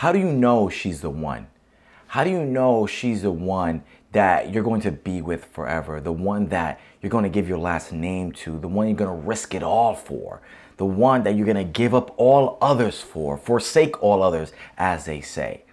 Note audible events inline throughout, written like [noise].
How do you know she's the one? How do you know she's the one that you're going to be with forever? The one that you're going to give your last name to, the one you're going to risk it all for, the one that you're going to give up all others for, forsake all others, as they say.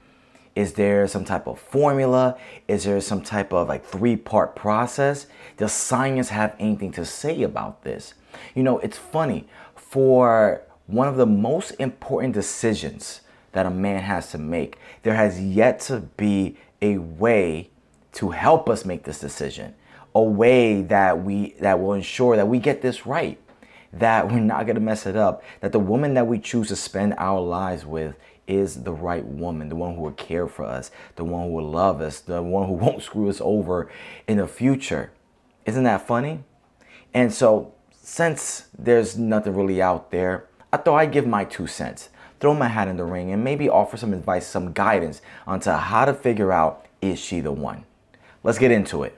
Is there some type of formula? Is there some type of like three part process? Does science have anything to say about this? You know, it's funny. For one of the most important decisions that a man has to make, there has yet to be a way to help us make this decision, a way that we that will ensure that we get this right, that we're not going to mess it up, that the woman that we choose to spend our lives with is the right woman, the one who will care for us, the one who will love us, the one who [laughs] won't screw us over in the future. Isn't that funny? And so, since there's nothing really out there, I thought I'd give my two cents, throw my hat in the ring, and maybe offer some advice, some guidance onto how to figure out is she the one. Let's get into it.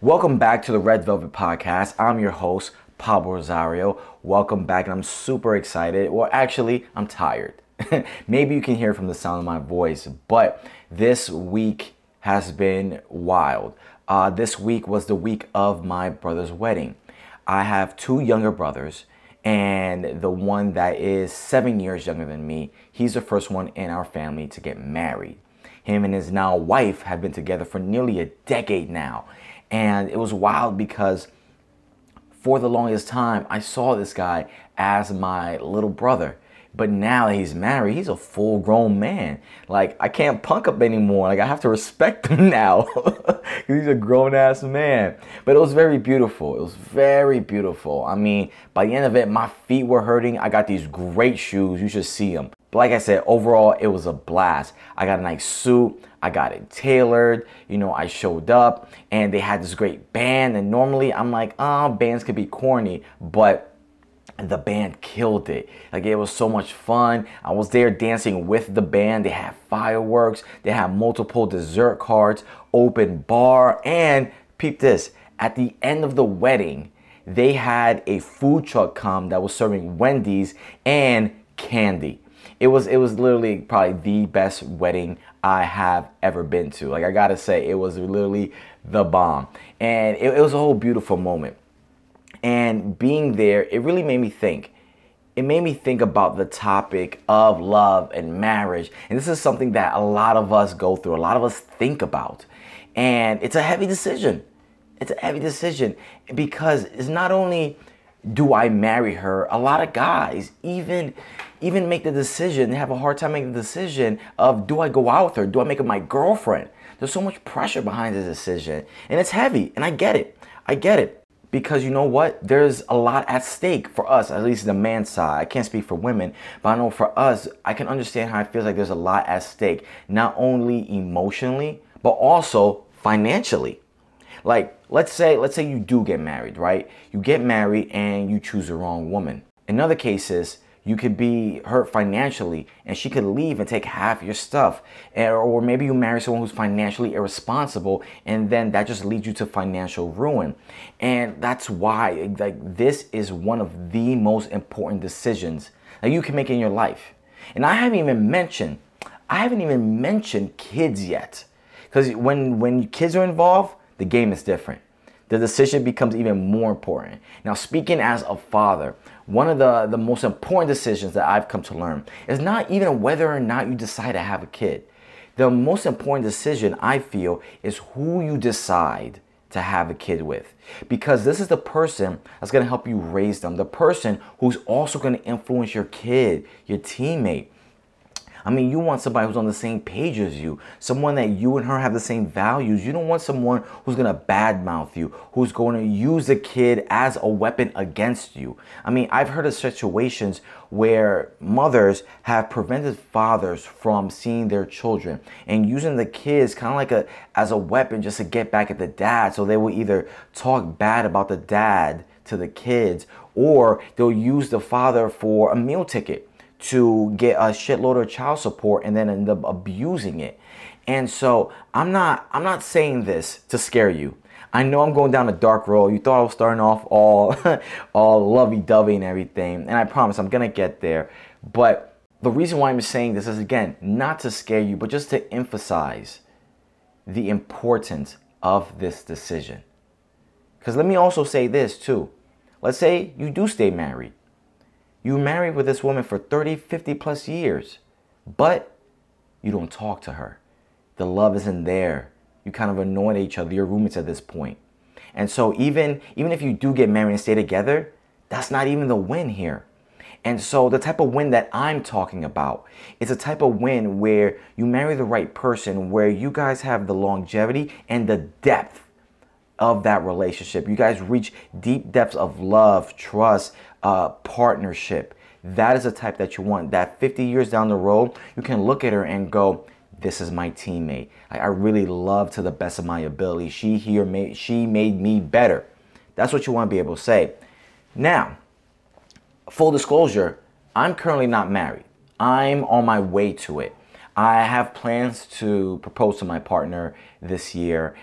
Welcome back to the Red Velvet Podcast. I'm your host, Pablo Rosario. Welcome back, and I'm super excited. Well, actually, I'm tired. [laughs] Maybe you can hear from the sound of my voice, but this week has been wild. Uh, this week was the week of my brother's wedding. I have two younger brothers, and the one that is seven years younger than me, he's the first one in our family to get married. Him and his now wife have been together for nearly a decade now. And it was wild because for the longest time, I saw this guy as my little brother. But now he's married, he's a full grown man. Like, I can't punk up anymore. Like, I have to respect [laughs] him now. [laughs] he's a grown ass man. But it was very beautiful. It was very beautiful. I mean, by the end of it, my feet were hurting. I got these great shoes. You should see them. But like I said, overall, it was a blast. I got a nice suit. I got it tailored. You know, I showed up and they had this great band. And normally I'm like, oh, bands could be corny, but the band killed it. Like it was so much fun. I was there dancing with the band. They had fireworks, they had multiple dessert carts, open bar, and peep this at the end of the wedding, they had a food truck come that was serving Wendy's and candy. It was it was literally probably the best wedding I have ever been to. Like I gotta say, it was literally the bomb, and it, it was a whole beautiful moment. And being there, it really made me think. It made me think about the topic of love and marriage, and this is something that a lot of us go through. A lot of us think about, and it's a heavy decision. It's a heavy decision because it's not only do I marry her? A lot of guys, even even make the decision, they have a hard time making the decision of do I go out with her? Do I make her my girlfriend? There's so much pressure behind the decision. And it's heavy. And I get it. I get it. Because you know what? There's a lot at stake for us, at least the man side. I can't speak for women, but I know for us, I can understand how it feels like there's a lot at stake, not only emotionally, but also financially. Like, let's say, let's say you do get married, right? You get married and you choose the wrong woman. In other cases, you could be hurt financially and she could leave and take half your stuff. Or maybe you marry someone who's financially irresponsible and then that just leads you to financial ruin. And that's why like this is one of the most important decisions that you can make in your life. And i haven't even mentioned i haven't even mentioned kids yet. Because when when kids are involved the game is different the decision becomes even more important. Now, speaking as a father, one of the, the most important decisions that I've come to learn is not even whether or not you decide to have a kid. The most important decision I feel is who you decide to have a kid with. Because this is the person that's gonna help you raise them, the person who's also gonna influence your kid, your teammate. I mean, you want somebody who's on the same page as you, someone that you and her have the same values. You don't want someone who's gonna badmouth you, who's going to use the kid as a weapon against you. I mean, I've heard of situations where mothers have prevented fathers from seeing their children and using the kids kind of like a as a weapon just to get back at the dad. So they will either talk bad about the dad to the kids or they'll use the father for a meal ticket to get a shitload of child support and then end up abusing it. And so I'm not I'm not saying this to scare you. I know I'm going down a dark road. You thought I was starting off all, [laughs] all lovey-dovey and everything, and I promise I'm gonna get there. But the reason why I'm saying this is again not to scare you, but just to emphasize the importance of this decision. Because let me also say this too. Let's say you do stay married. You married with this woman for 30, 50 plus years, but you don't talk to her. The love isn't there. You kind of annoy each other. You're roommates at this point. And so even even if you do get married and stay together, that's not even the win here. And so the type of win that I'm talking about is a type of win where you marry the right person, where you guys have the longevity and the depth of that relationship. You guys reach deep depths of love, trust, uh, partnership. That is the type that you want. That 50 years down the road, you can look at her and go, this is my teammate. I, I really love to the best of my ability. She here made she made me better. That's what you want to be able to say. Now, full disclosure, I'm currently not married. I'm on my way to it. I have plans to propose to my partner this year,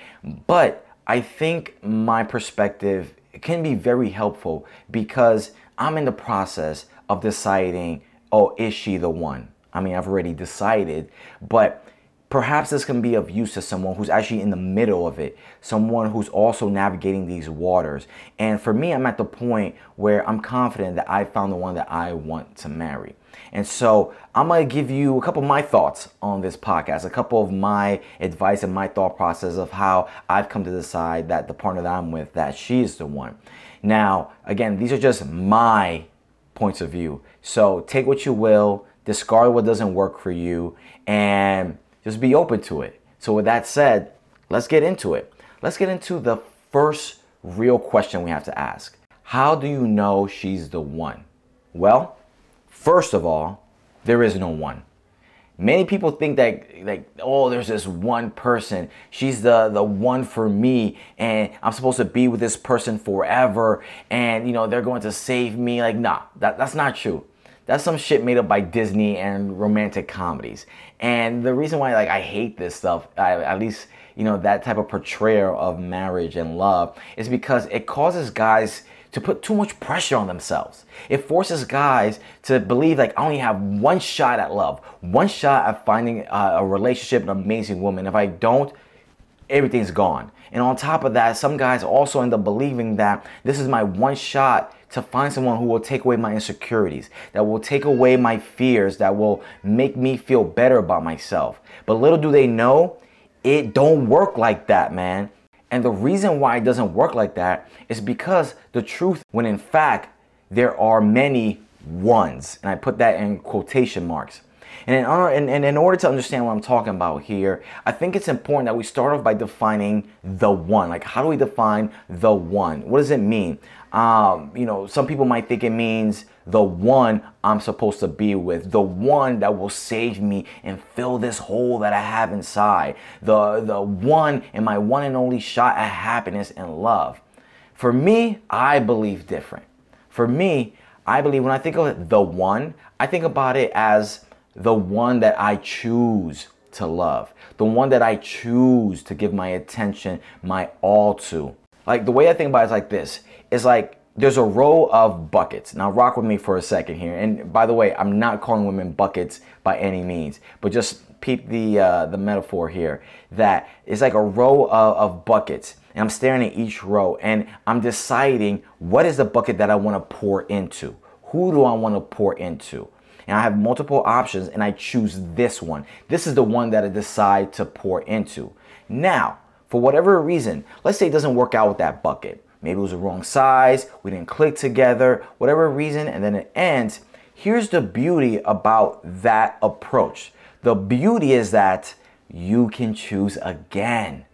but I think my perspective can be very helpful because I'm in the process of deciding, oh, is she the one? I mean, I've already decided, but perhaps this can be of use to someone who's actually in the middle of it, someone who's also navigating these waters. And for me, I'm at the point where I'm confident that I found the one that I want to marry. And so I'm to give you a couple of my thoughts on this podcast, a couple of my advice and my thought process of how I've come to decide that the partner that I'm with, that she's the one. Now, again, these are just my points of view. So take what you will, discard what doesn't work for you, and just be open to it. So, with that said, let's get into it. Let's get into the first real question we have to ask How do you know she's the one? Well, first of all, there is no one. Many people think that like oh there's this one person. She's the the one for me and I'm supposed to be with this person forever and you know they're going to save me. Like nah that, that's not true. That's some shit made up by Disney and romantic comedies. And the reason why like I hate this stuff, I, at least you know that type of portrayal of marriage and love, is because it causes guys to put too much pressure on themselves. It forces guys to believe like I only have one shot at love, one shot at finding a, a relationship, an amazing woman. If I don't, everything's gone. And on top of that, some guys also end up believing that this is my one shot to find someone who will take away my insecurities, that will take away my fears, that will make me feel better about myself. But little do they know, it don't work like that, man. And the reason why it doesn't work like that is because the truth, when in fact there are many ones, and I put that in quotation marks. And in, in order to understand what I'm talking about here, I think it's important that we start off by defining the one. Like, how do we define the one? What does it mean? Um, you know, some people might think it means the one I'm supposed to be with, the one that will save me and fill this hole that I have inside, the, the one and my one and only shot at happiness and love. For me, I believe different. For me, I believe when I think of the one, I think about it as the one that I choose to love, the one that I choose to give my attention, my all to. Like the way I think about it is like this it's like there's a row of buckets. Now, rock with me for a second here. And by the way, I'm not calling women buckets by any means, but just peep the uh, the metaphor here. That it's like a row of, of buckets, and I'm staring at each row, and I'm deciding what is the bucket that I want to pour into. Who do I want to pour into? and I have multiple options and I choose this one. This is the one that I decide to pour into. Now, for whatever reason, let's say it doesn't work out with that bucket. Maybe it was the wrong size, we didn't click together, whatever reason, and then it ends. Here's the beauty about that approach. The beauty is that you can choose again.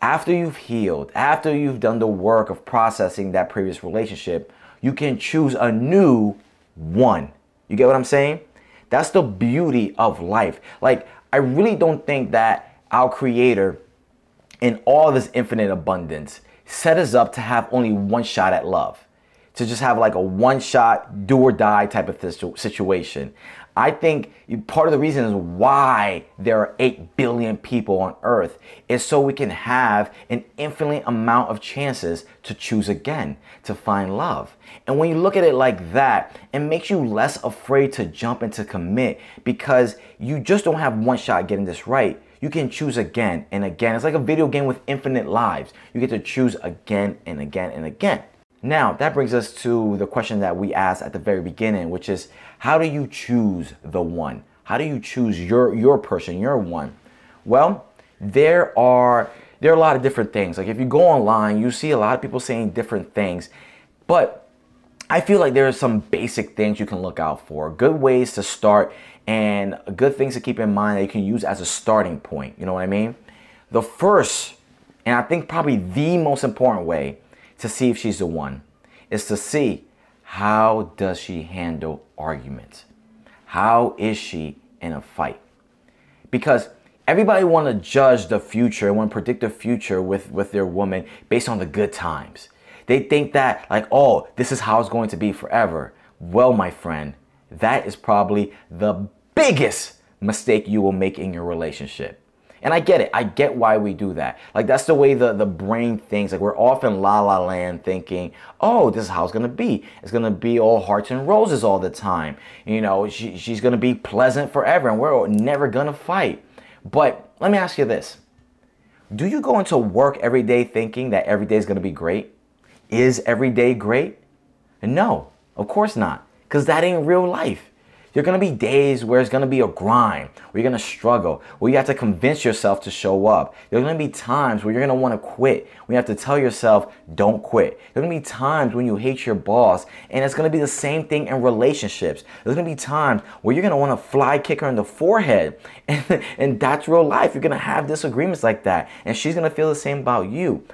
After you've healed, after you've done the work of processing that previous relationship, you can choose a new one. You get what I'm saying? That's the beauty of life. Like, I really don't think that our Creator, in all this infinite abundance, set us up to have only one shot at love, to just have like a one shot, do or die type of situation. I think part of the reason is why there are 8 billion people on earth is so we can have an infinite amount of chances to choose again, to find love. And when you look at it like that, it makes you less afraid to jump and to commit because you just don't have one shot getting this right. You can choose again and again. It's like a video game with infinite lives. You get to choose again and again and again. Now, that brings us to the question that we asked at the very beginning, which is how do you choose the one? How do you choose your your person, your one? Well, there are there are a lot of different things. Like if you go online, you see a lot of people saying different things. But I feel like there are some basic things you can look out for. Good ways to start and good things to keep in mind that you can use as a starting point. You know what I mean? The first, and I think probably the most important way to see if she's the one is to see how does she handle arguments? How is she in a fight? Because everybody want to judge the future and want to predict the future with, with their woman based on the good times. They think that like, oh, this is how it's going to be forever. Well, my friend, that is probably the biggest mistake you will make in your relationship. And I get it. I get why we do that. Like that's the way the, the brain thinks. Like we're often la la land thinking, oh, this is how it's gonna be. It's gonna be all hearts and roses all the time. You know, she, she's gonna be pleasant forever and we're never gonna fight. But let me ask you this. Do you go into work every day thinking that every day is gonna be great? Is every day great? No, of course not. Because that ain't real life. There are to be days where it's to be a grind, where you're to struggle, where you have to convince yourself to show up. There are to be times where you're want to quit, when you have to tell yourself, don't quit. There are to be times when you hate your boss, and it's to be the same thing in relationships. There's to be times where you're want to fly kick her in the forehead, [laughs] and, and that's real life. You're to have disagreements like that, and she's to feel the same about you.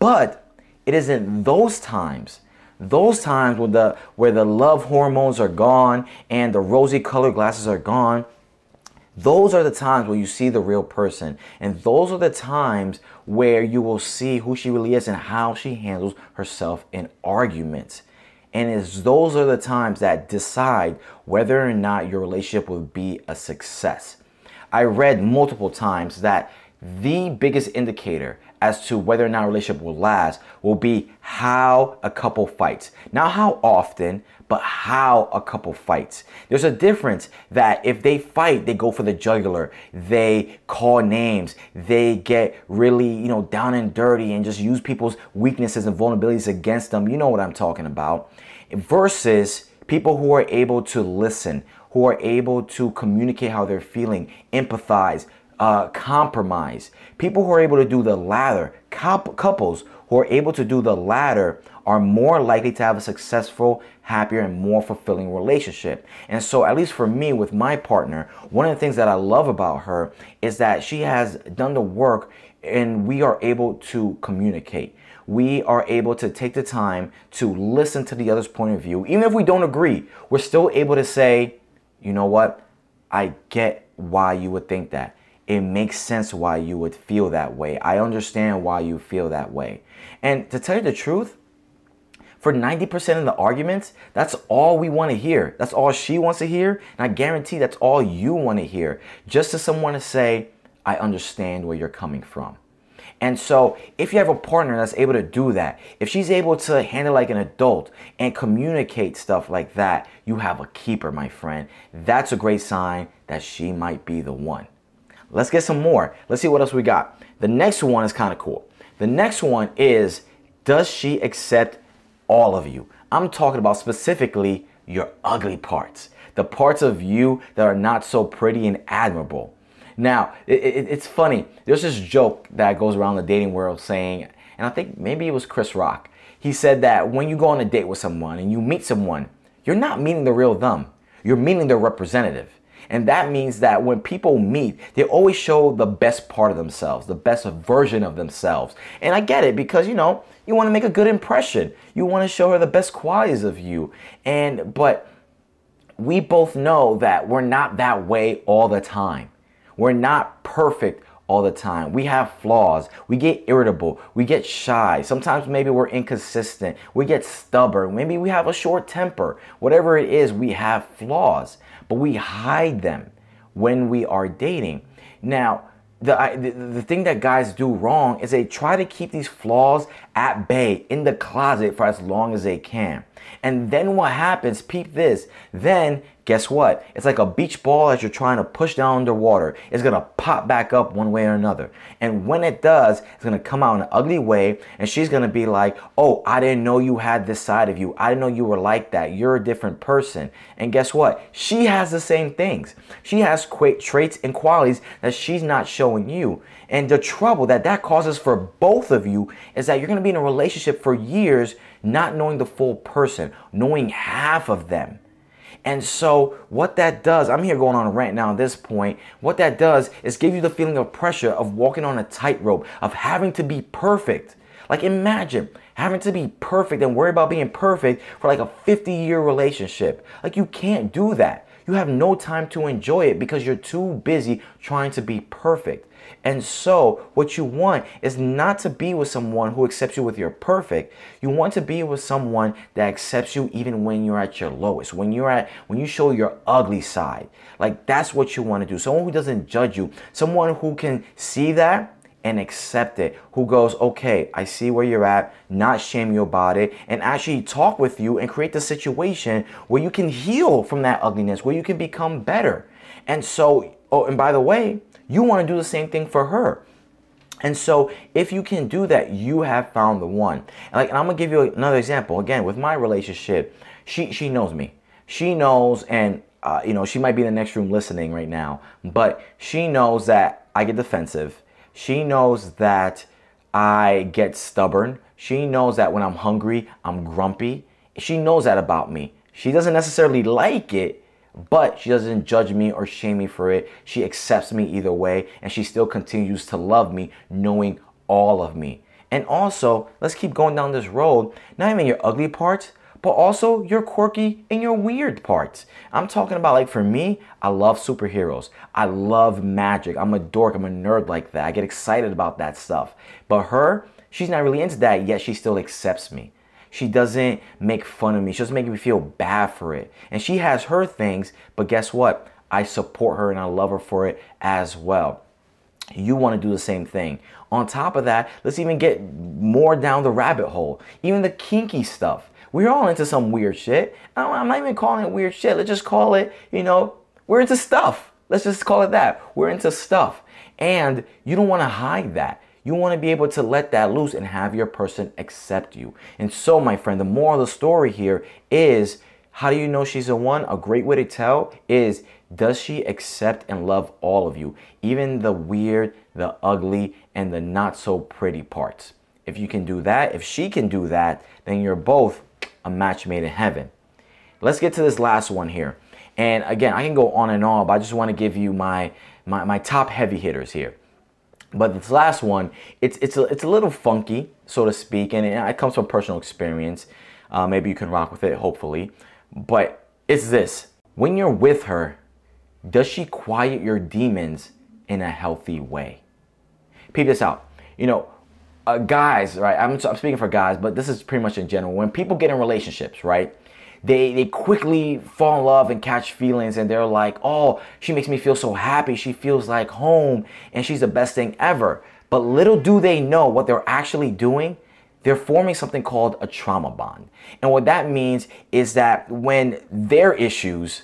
But it is in those times those times where the where the love hormones are gone and the rosy colored glasses are gone those are the times where you see the real person. And those are the times where you will see who she really is and how she handles herself in arguments. And it's those are the times that decide whether or not your relationship will be a success. I read multiple times that the biggest indicator as to whether or not a relationship will last will be how a couple fights. Not how often, but how a couple fights. There's a difference that if they fight, they go for the jugular, they call names, they get really, you know, down and dirty and just use people's weaknesses and vulnerabilities against them. You know what I'm talking about. Versus people who are able to listen, who are able to communicate how they're feeling, empathize, uh, compromise. People who are able to do the latter, couples who are able to do the latter, are more likely to have a successful, happier, and more fulfilling relationship. And so, at least for me with my partner, one of the things that I love about her is that she has done the work and we are able to communicate. We are able to take the time to listen to the other's point of view. Even if we don't agree, we're still able to say, you know what? I get why you would think that it makes sense why you would feel that way. I understand why you feel that way. And to tell you the truth, for 90% of the arguments, that's all we want to hear. That's all she wants to hear. And I guarantee that's all you want to hear. Just to someone to say, I understand where you're coming from. And so, if you have a partner that's able to do that, if she's able to handle like an adult and communicate stuff like that, you have a keeper, my friend. That's a great sign that she might be the one. Let's get some more. Let's see what else we got. The next one is kind of cool. The next one is Does she accept all of you? I'm talking about specifically your ugly parts, the parts of you that are not so pretty and admirable. Now, it, it, it's funny. There's this joke that goes around the dating world saying, and I think maybe it was Chris Rock. He said that when you go on a date with someone and you meet someone, you're not meeting the real them, you're meeting their representative. And that means that when people meet, they always show the best part of themselves, the best version of themselves. And I get it because, you know, you want to make a good impression. You want to show her the best qualities of you. And, but we both know that we're not that way all the time. We're not perfect all the time. We have flaws. We get irritable. We get shy. Sometimes maybe we're inconsistent. We get stubborn. Maybe we have a short temper. Whatever it is, we have flaws, but we hide them when we are dating. Now, the, the, the thing that guys do wrong is they try to keep these flaws at bay in the closet for as long as they can. And then what happens, peep this, then guess what? It's like a beach ball that you're trying to push down underwater. It's gonna pop back up one way or another. And when it does, it's gonna come out in an ugly way, and she's gonna be like, Oh, I didn't know you had this side of you. I didn't know you were like that. You're a different person. And guess what? She has the same things. She has traits and qualities that she's not showing you. And the trouble that that causes for both of you is that you're gonna be in a relationship for years not knowing the full person, knowing half of them. And so, what that does, I'm here going on a rant now at this point. What that does is give you the feeling of pressure of walking on a tightrope, of having to be perfect. Like, imagine having to be perfect and worry about being perfect for like a 50 year relationship. Like, you can't do that. You have no time to enjoy it because you're too busy trying to be perfect. And so, what you want is not to be with someone who accepts you with your perfect. You want to be with someone that accepts you even when you're at your lowest, when you're at when you show your ugly side. Like that's what you want to do. Someone who doesn't judge you, someone who can see that and accept it, who goes, okay, I see where you're at, not shame you about it, and actually talk with you and create the situation where you can heal from that ugliness, where you can become better. And so, oh, and by the way, you want to do the same thing for her. And so, if you can do that, you have found the one. And like, and I'm gonna give you another example. Again, with my relationship, she she knows me. She knows, and uh, you know, she might be in the next room listening right now, but she knows that I get defensive. She knows that I get stubborn. She knows that when I'm hungry, I'm grumpy. She knows that about me. She doesn't necessarily like it, but she doesn't judge me or shame me for it. She accepts me either way, and she still continues to love me, knowing all of me. And also, let's keep going down this road, not even your ugly parts, but also your quirky and your weird parts. I'm talking about, like, for me, I love superheroes. I love magic. I'm a dork. I'm a nerd like that. I get excited about that stuff. But her, she's not really into that, yet she still accepts me. She doesn't make fun of me. She doesn't make me feel bad for it. And she has her things, but guess what? I support her and I love her for it as well. You want to do the same thing. On top of that, let's even get more down the rabbit hole. Even the kinky stuff. We're all into some weird shit. I'm not even calling it weird shit. Let's just call it, you know, we're into stuff. Let's just call it that. We're into stuff. And you don't want to hide that. You want to be able to let that loose and have your person accept you. And so, my friend, the moral of the story here is how do you know she's the one? A great way to tell is does she accept and love all of you, even the weird, the ugly, and the not so pretty parts? If you can do that, if she can do that, then you're both a match made in heaven. Let's get to this last one here. And again, I can go on and on, but I just want to give you my, my, my top heavy hitters here. But this last one, it's it's a, it's a little funky, so to speak, and it, comes from personal experience. Uh, maybe you can rock with it, hopefully. But it's this: when you're with her, does she quiet your demons in a healthy way? Peep this out. You know, uh, guys, right? I'm, I'm speaking for guys, but this is pretty much in general. When people get in relationships, right? they they quickly fall in love and catch feelings and they're like oh she makes me feel so happy she feels like home and she's the best thing ever but little do they know what they're actually doing they're forming something called a trauma bond and what that means is that when their issues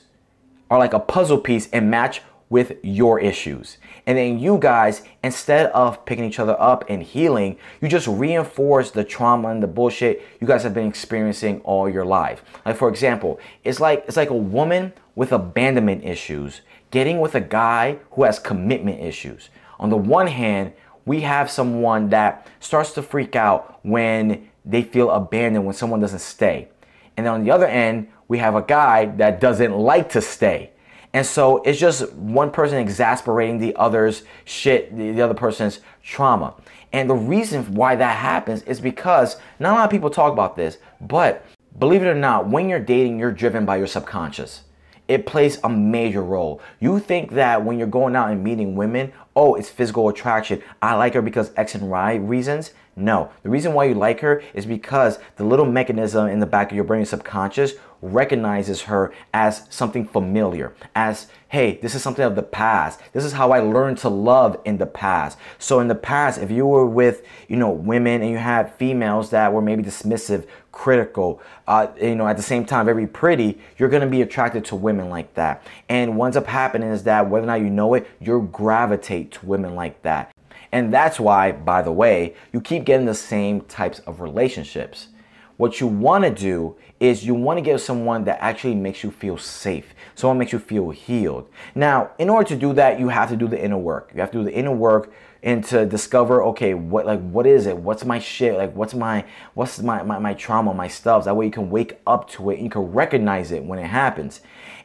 are like a puzzle piece and match with your issues. And then you guys, instead of picking each other up and healing, you just reinforce the trauma and the bullshit you guys have been experiencing all your life. Like for example, it's like it's like a woman with abandonment issues getting with a guy who has commitment issues. On the one hand, we have someone that starts to freak out when they feel abandoned when someone doesn't stay. And then on the other end, we have a guy that doesn't like to stay and so it's just one person exasperating the other's shit, the other person's trauma. And the reason why that happens is because not a lot of people talk about this, but believe it or not, when you're dating, you're driven by your subconscious. It plays a major role. You think that when you're going out and meeting women, oh, it's physical attraction. I like her because X and Y reasons. No, the reason why you like her is because the little mechanism in the back of your brain, subconscious, recognizes her as something familiar, as, hey, this is something of the past. This is how I learned to love in the past. So in the past, if you were with, you know, women and you had females that were maybe dismissive, critical, uh, you know, at the same time, very pretty, you're going to be attracted to women like that. And what ends up happening is that whether or not you know it, you'll gravitate to women like that. And that's why, by the way, you keep getting the same types of relationships. What you want to do is you want to get someone that actually makes you feel safe. Someone makes you feel healed. Now, in order to do that, you have to do the inner work. You have to do the inner work and to discover, okay, what like what is it? What's my shit? Like what's my what's my, my, my trauma, my stuff? That way you can wake up to it and you can recognize it when it happens.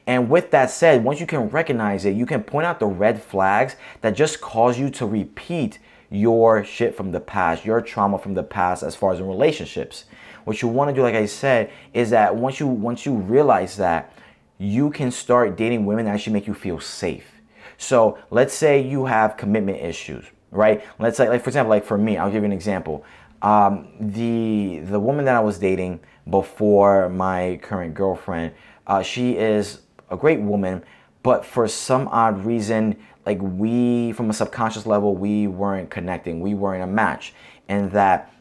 And with that said, once you can recognize it, you can point out the red flags that just cause you to repeat your shit from the past, your trauma from the past as far as in relationships. What you want to do, like I said, is that once you once you realize that, you can start dating women that actually make you feel safe. So let's say you have commitment issues, right? Let's say, like for example, like for me, I'll give you an example. Um, the the woman that I was dating before my current girlfriend, uh, she is a great woman, but for some odd reason, like we, from a subconscious level, we weren't connecting. We weren't a match. And that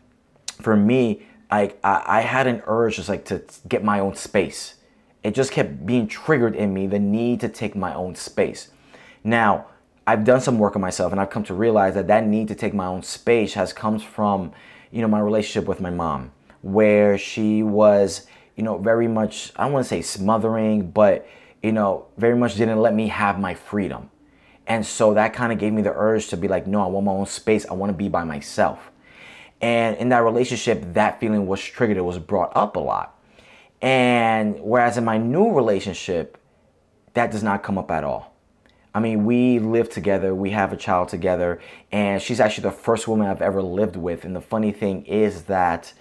for me, I, I had an urge just like to get my own space. It just kept being triggered in me, the need to take my own space. Now, I've done some work on myself and I've come to realize that that need to take my own space has comes from, you know, my relationship with my mom, where she was, you know, very much, I don't want to say smothering, but you know, very much didn't let me have my freedom. And so that kind of gave me the urge to be like, no, I want my own space. I want to be by myself. And in that relationship, that feeling was triggered. It was brought up a lot. And whereas in my new relationship, that does not come up at all. I mean, we live together, we have a child together, and she's actually the first woman I've ever lived with. And the funny thing is that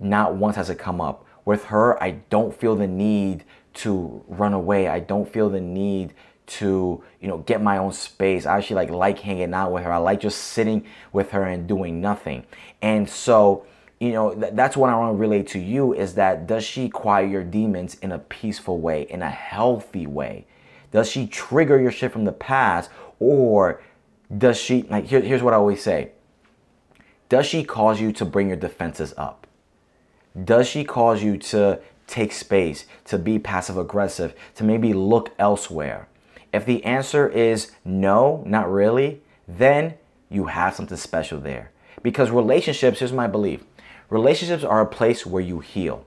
not once has it come up. With her, I don't feel the need to run away. I don't feel the need to you know get my own space. I actually like like hanging out with her. I like just sitting with her and doing nothing. And so you know th- that's what I want to relate to you is that does she quiet your demons in a peaceful way, in a healthy way? Does she trigger your shit from the past, or does she like here, here's what I always say? Does she cause you to bring your defenses up? Does she cause you to take space, to be passive aggressive, to maybe look elsewhere? If the answer is no, not really, then you have something special there. Because relationships, here's my belief relationships are a place where you heal.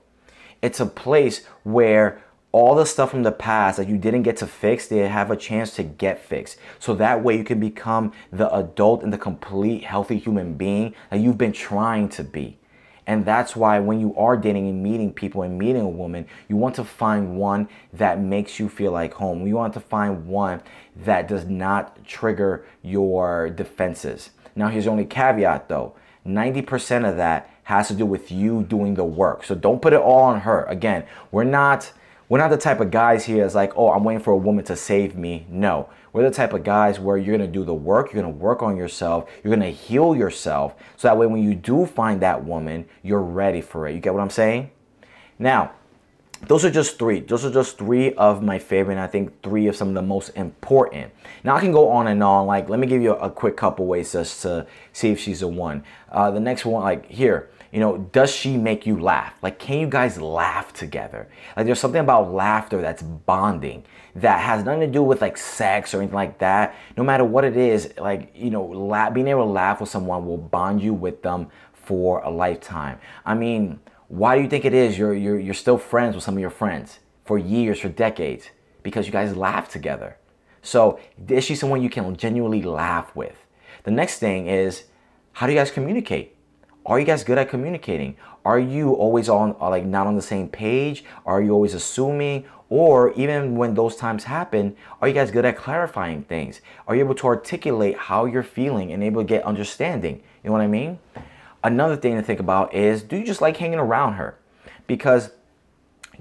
It's a place where all the stuff from the past that you didn't get to fix, they have a chance to get fixed. So that way you can become the adult and the complete healthy human being that you've been trying to be. And that's why when you are dating and meeting people and meeting a woman, you want to find one that makes you feel like home. You want to find one that does not trigger your defenses. Now, here's the only caveat though 90% of that has to do with you doing the work. So don't put it all on her. Again, we're not. We're not the type of guys here that's like, oh, I'm waiting for a woman to save me. No, we're the type of guys where you're gonna do the work, you're gonna work on yourself, you're gonna heal yourself. So that way, when you do find that woman, you're ready for it. You get what I'm saying? Now, those are just three. Those are just three of my favorite, and I think three of some of the most important. Now I can go on and on. Like, let me give you a, quick couple ways just to see if she's a one. Uh, the next one, like here, you know, does she make you laugh? Like, can you guys laugh together? Like, there's something about laughter that's bonding that has nothing to do with like sex or anything like that. No matter what it is, like, you know, being able to laugh with someone will bond you with them for a lifetime. I mean, why do you think it is you're, you're, you're still friends with some of your friends for years, for decades? Because you guys laugh together. So, is she someone you can genuinely laugh with? The next thing is, how do you guys communicate? Are you guys good at communicating? Are you always on uh, like not on the same page? Are you always assuming? Or even when those times happen, are you guys good at clarifying things? Are you able to articulate how you're feeling and able to get understanding? You know what I mean? Another thing to think about is do you just like hanging around her? Because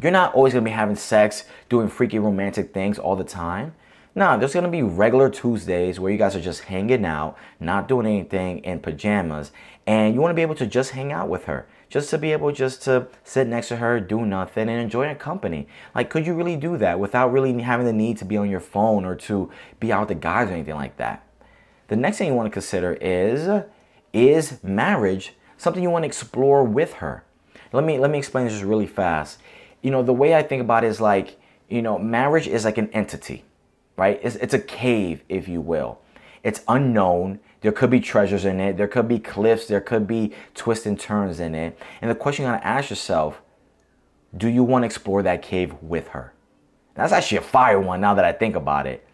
you're not always gonna be having sex, doing freaky romantic things all the time. Nah, there's gonna be regular Tuesdays where you guys are just hanging out, not doing anything in pajamas, and you wanna be able to just hang out with her. Just to be able just to sit next to her, do nothing, and enjoy her company. Like, could you really do that without really having the need to be on your phone or to be out with the guys or anything like that? The next thing you wanna consider is, is marriage something you wanna explore with her? Let me let me explain this just really fast. You know, the way I think about it is like, you know, marriage is like an entity right? It's, it's a cave, if you will. It's unknown. There could be treasures in it. There could be cliffs. There could be twists and turns in it. And the question you gotta ask yourself, do you want to explore that cave with her? That's actually a fire one now that I think about it.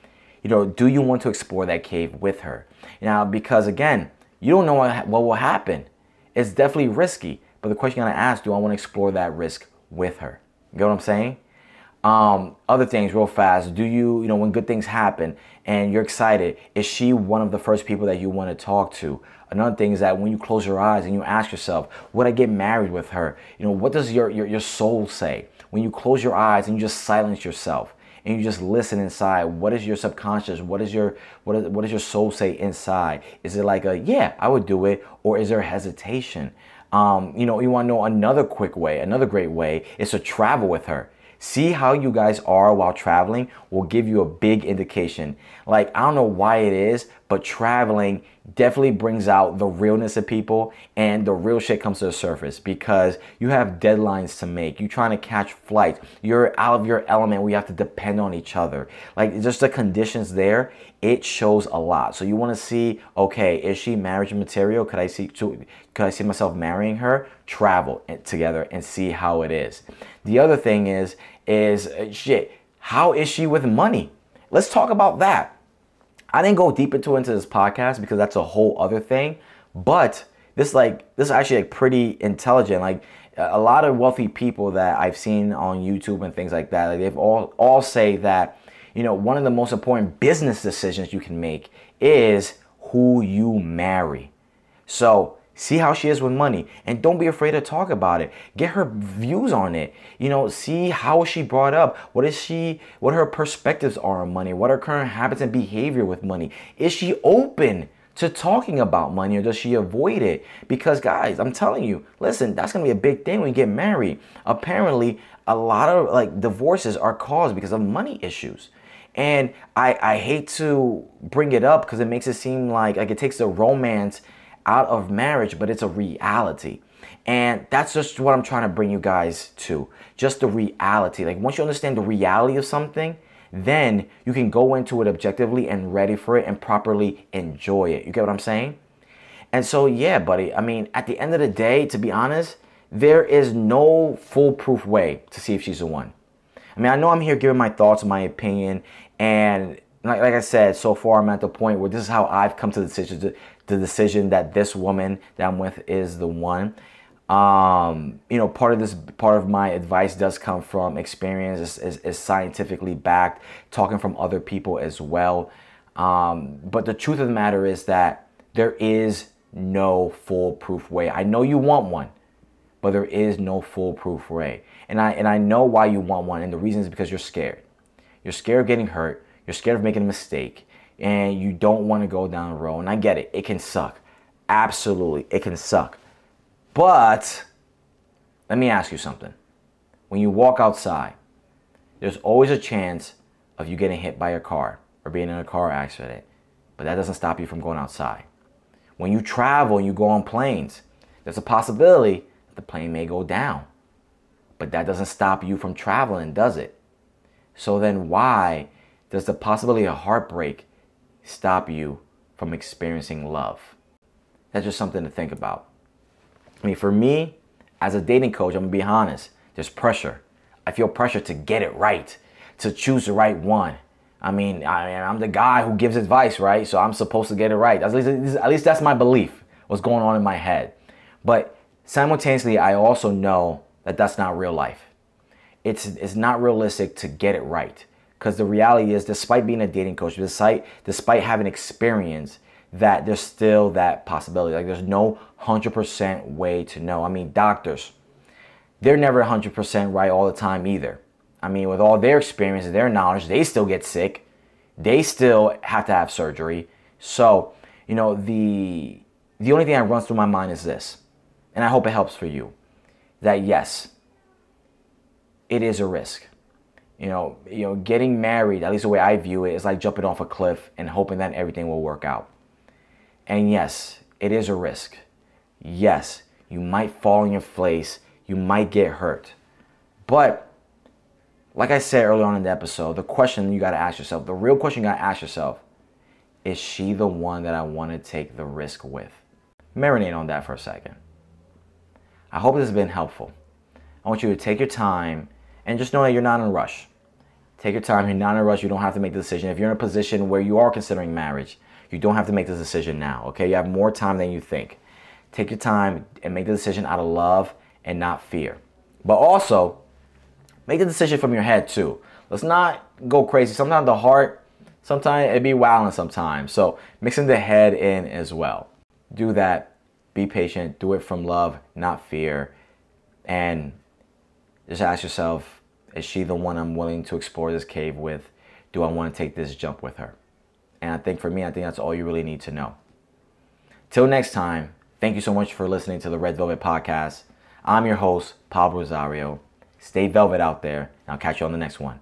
You know, do you want to explore that cave with her? Now, because again, you don't know what, what will happen. It's definitely risky. But the question you gotta ask, do I want to explore that risk with her? You get what I'm saying? Um, other things real fast. Do you, you know, when good things happen and you're excited, is she one of the first people that you want to talk to? Another thing is that when you close your eyes and you ask yourself, would I get married with her? You know, what does your, your, your soul say? When you close your eyes and you just silence yourself and you just listen inside, what is your subconscious? What is your, what, is, what does your soul say inside? Is it like a, yeah, I would do it? Or is there hesitation? Um, you know, you want to know another quick way, another great way is to travel with her. See how you guys are while traveling will give you a big indication. Like, I don't know why it is, but traveling definitely brings out the realness of people and the real shit comes to the surface because you have deadlines to make. You're trying to catch flights. You're out of your element. We have to depend on each other. Like, just the conditions there, it shows a lot. So you want to see, okay, is she marriage material? Could I see could I see myself marrying her? Travel together and see how it is. The other thing is is shit, how is she with money? Let's talk about that. I didn't go deep into into this podcast because that's a whole other thing, but this like this is actually like pretty intelligent. Like a lot of wealthy people that I've seen on YouTube and things like that, like they've all all say that you know one of the most important business decisions you can make is who you marry. So See how she is with money and don't be afraid to talk about it. Get her views on it. You know, see how she brought up. What is she what her perspectives are on money? What are her current habits and behavior with money? Is she open to talking about money or does she avoid it? Because guys, I'm telling you, listen, that's to be a big thing when you get married. Apparently, a lot of like divorces are caused because of money issues. And I I hate to bring it up because it makes it seem like like it takes the romance out of marriage, but it's a reality. And that's just what I'm trying to bring you guys to. Just the reality. Like once you understand the reality of something, then you can go into it objectively and ready for it and properly enjoy it. You get what I'm saying? And so, yeah, buddy, I mean, at the end of the day, to be honest, there is no foolproof way to see if she's the one. I mean, I know I'm here giving my thoughts, my opinion, and like, like I said, so far I'm at the point where this is how I've come to the decision to, the decision that this woman that I'm with is the one. Um, you know, part of this, part of my advice does come from experience, is, is, is scientifically backed, talking from other people as well. Um, but the truth of the matter is that there is no foolproof way. I know you want one, but there is no foolproof way. And I and I know why you want one, and the reason is because you're scared. You're scared of getting hurt. You're scared of making a mistake and you don't want to go down the road. And I get it, it can suck. Absolutely, it can suck. But let me ask you something. When you walk outside, there's always a chance of you getting hit by a car or being in a car accident, but that doesn't stop you from going outside. When you travel and you go on planes, there's a possibility that the plane may go down, but that doesn't stop you from traveling, does it? So then, why does the possibility of heartbreak stop you from experiencing love? That's just something to think about. I mean, for me, as a dating coach, I'm gonna be honest, there's pressure. I feel pressure to get it right, to choose the right one. I mean, I mean, I'm the guy who gives advice, right? So I'm supposed to get it right. At least, at least that's my belief. What's going on in my head? But simultaneously, I also know that that's not real life. It's it's not realistic to get it right. Because the reality is, despite being a dating coach, despite despite having experience, that there's still that possibility. Like there's no 100% way to know. I mean, doctors, they're never 100% right all the time either. I mean, with all their experience and their knowledge, they still get sick. They still have to have surgery. So, you know, the the only thing that runs through my mind is this, and I hope it helps for you. That yes, it is a risk. You know, you know, getting married, at least the way I view it, is like jumping off a cliff and hoping that everything will work out. And yes, it is a risk. Yes, you might fall in your face, you might get hurt. But like I said earlier on in the episode, the question you got to ask yourself, the real question you got to ask yourself, is she the one that I want to take the risk with? Marinate on that for a second. I hope this has been helpful. I want you to take your time and just know that you're not in a rush. Take your time. You're not in a rush. You don't have to make the decision. If you're in a position where you are considering marriage, you don't have to make the decision now. Okay, you have more time than you think. Take your time and make the decision out of love and not fear. But also, make the decision from your head too. Let's not go crazy. Sometimes the heart, sometimes it be wilding sometimes. So mixing the head in as well. Do that. Be patient. Do it from love, not fear. And just ask yourself, is she the one I'm willing to explore this cave with? Do I want to take this jump with her? And I think for me, I think that's all you really need to know. Till next time, thank you so much for listening to the Red Velvet Podcast. I'm your host, Pablo Rosario. Stay velvet out there, and I'll catch you on the next one.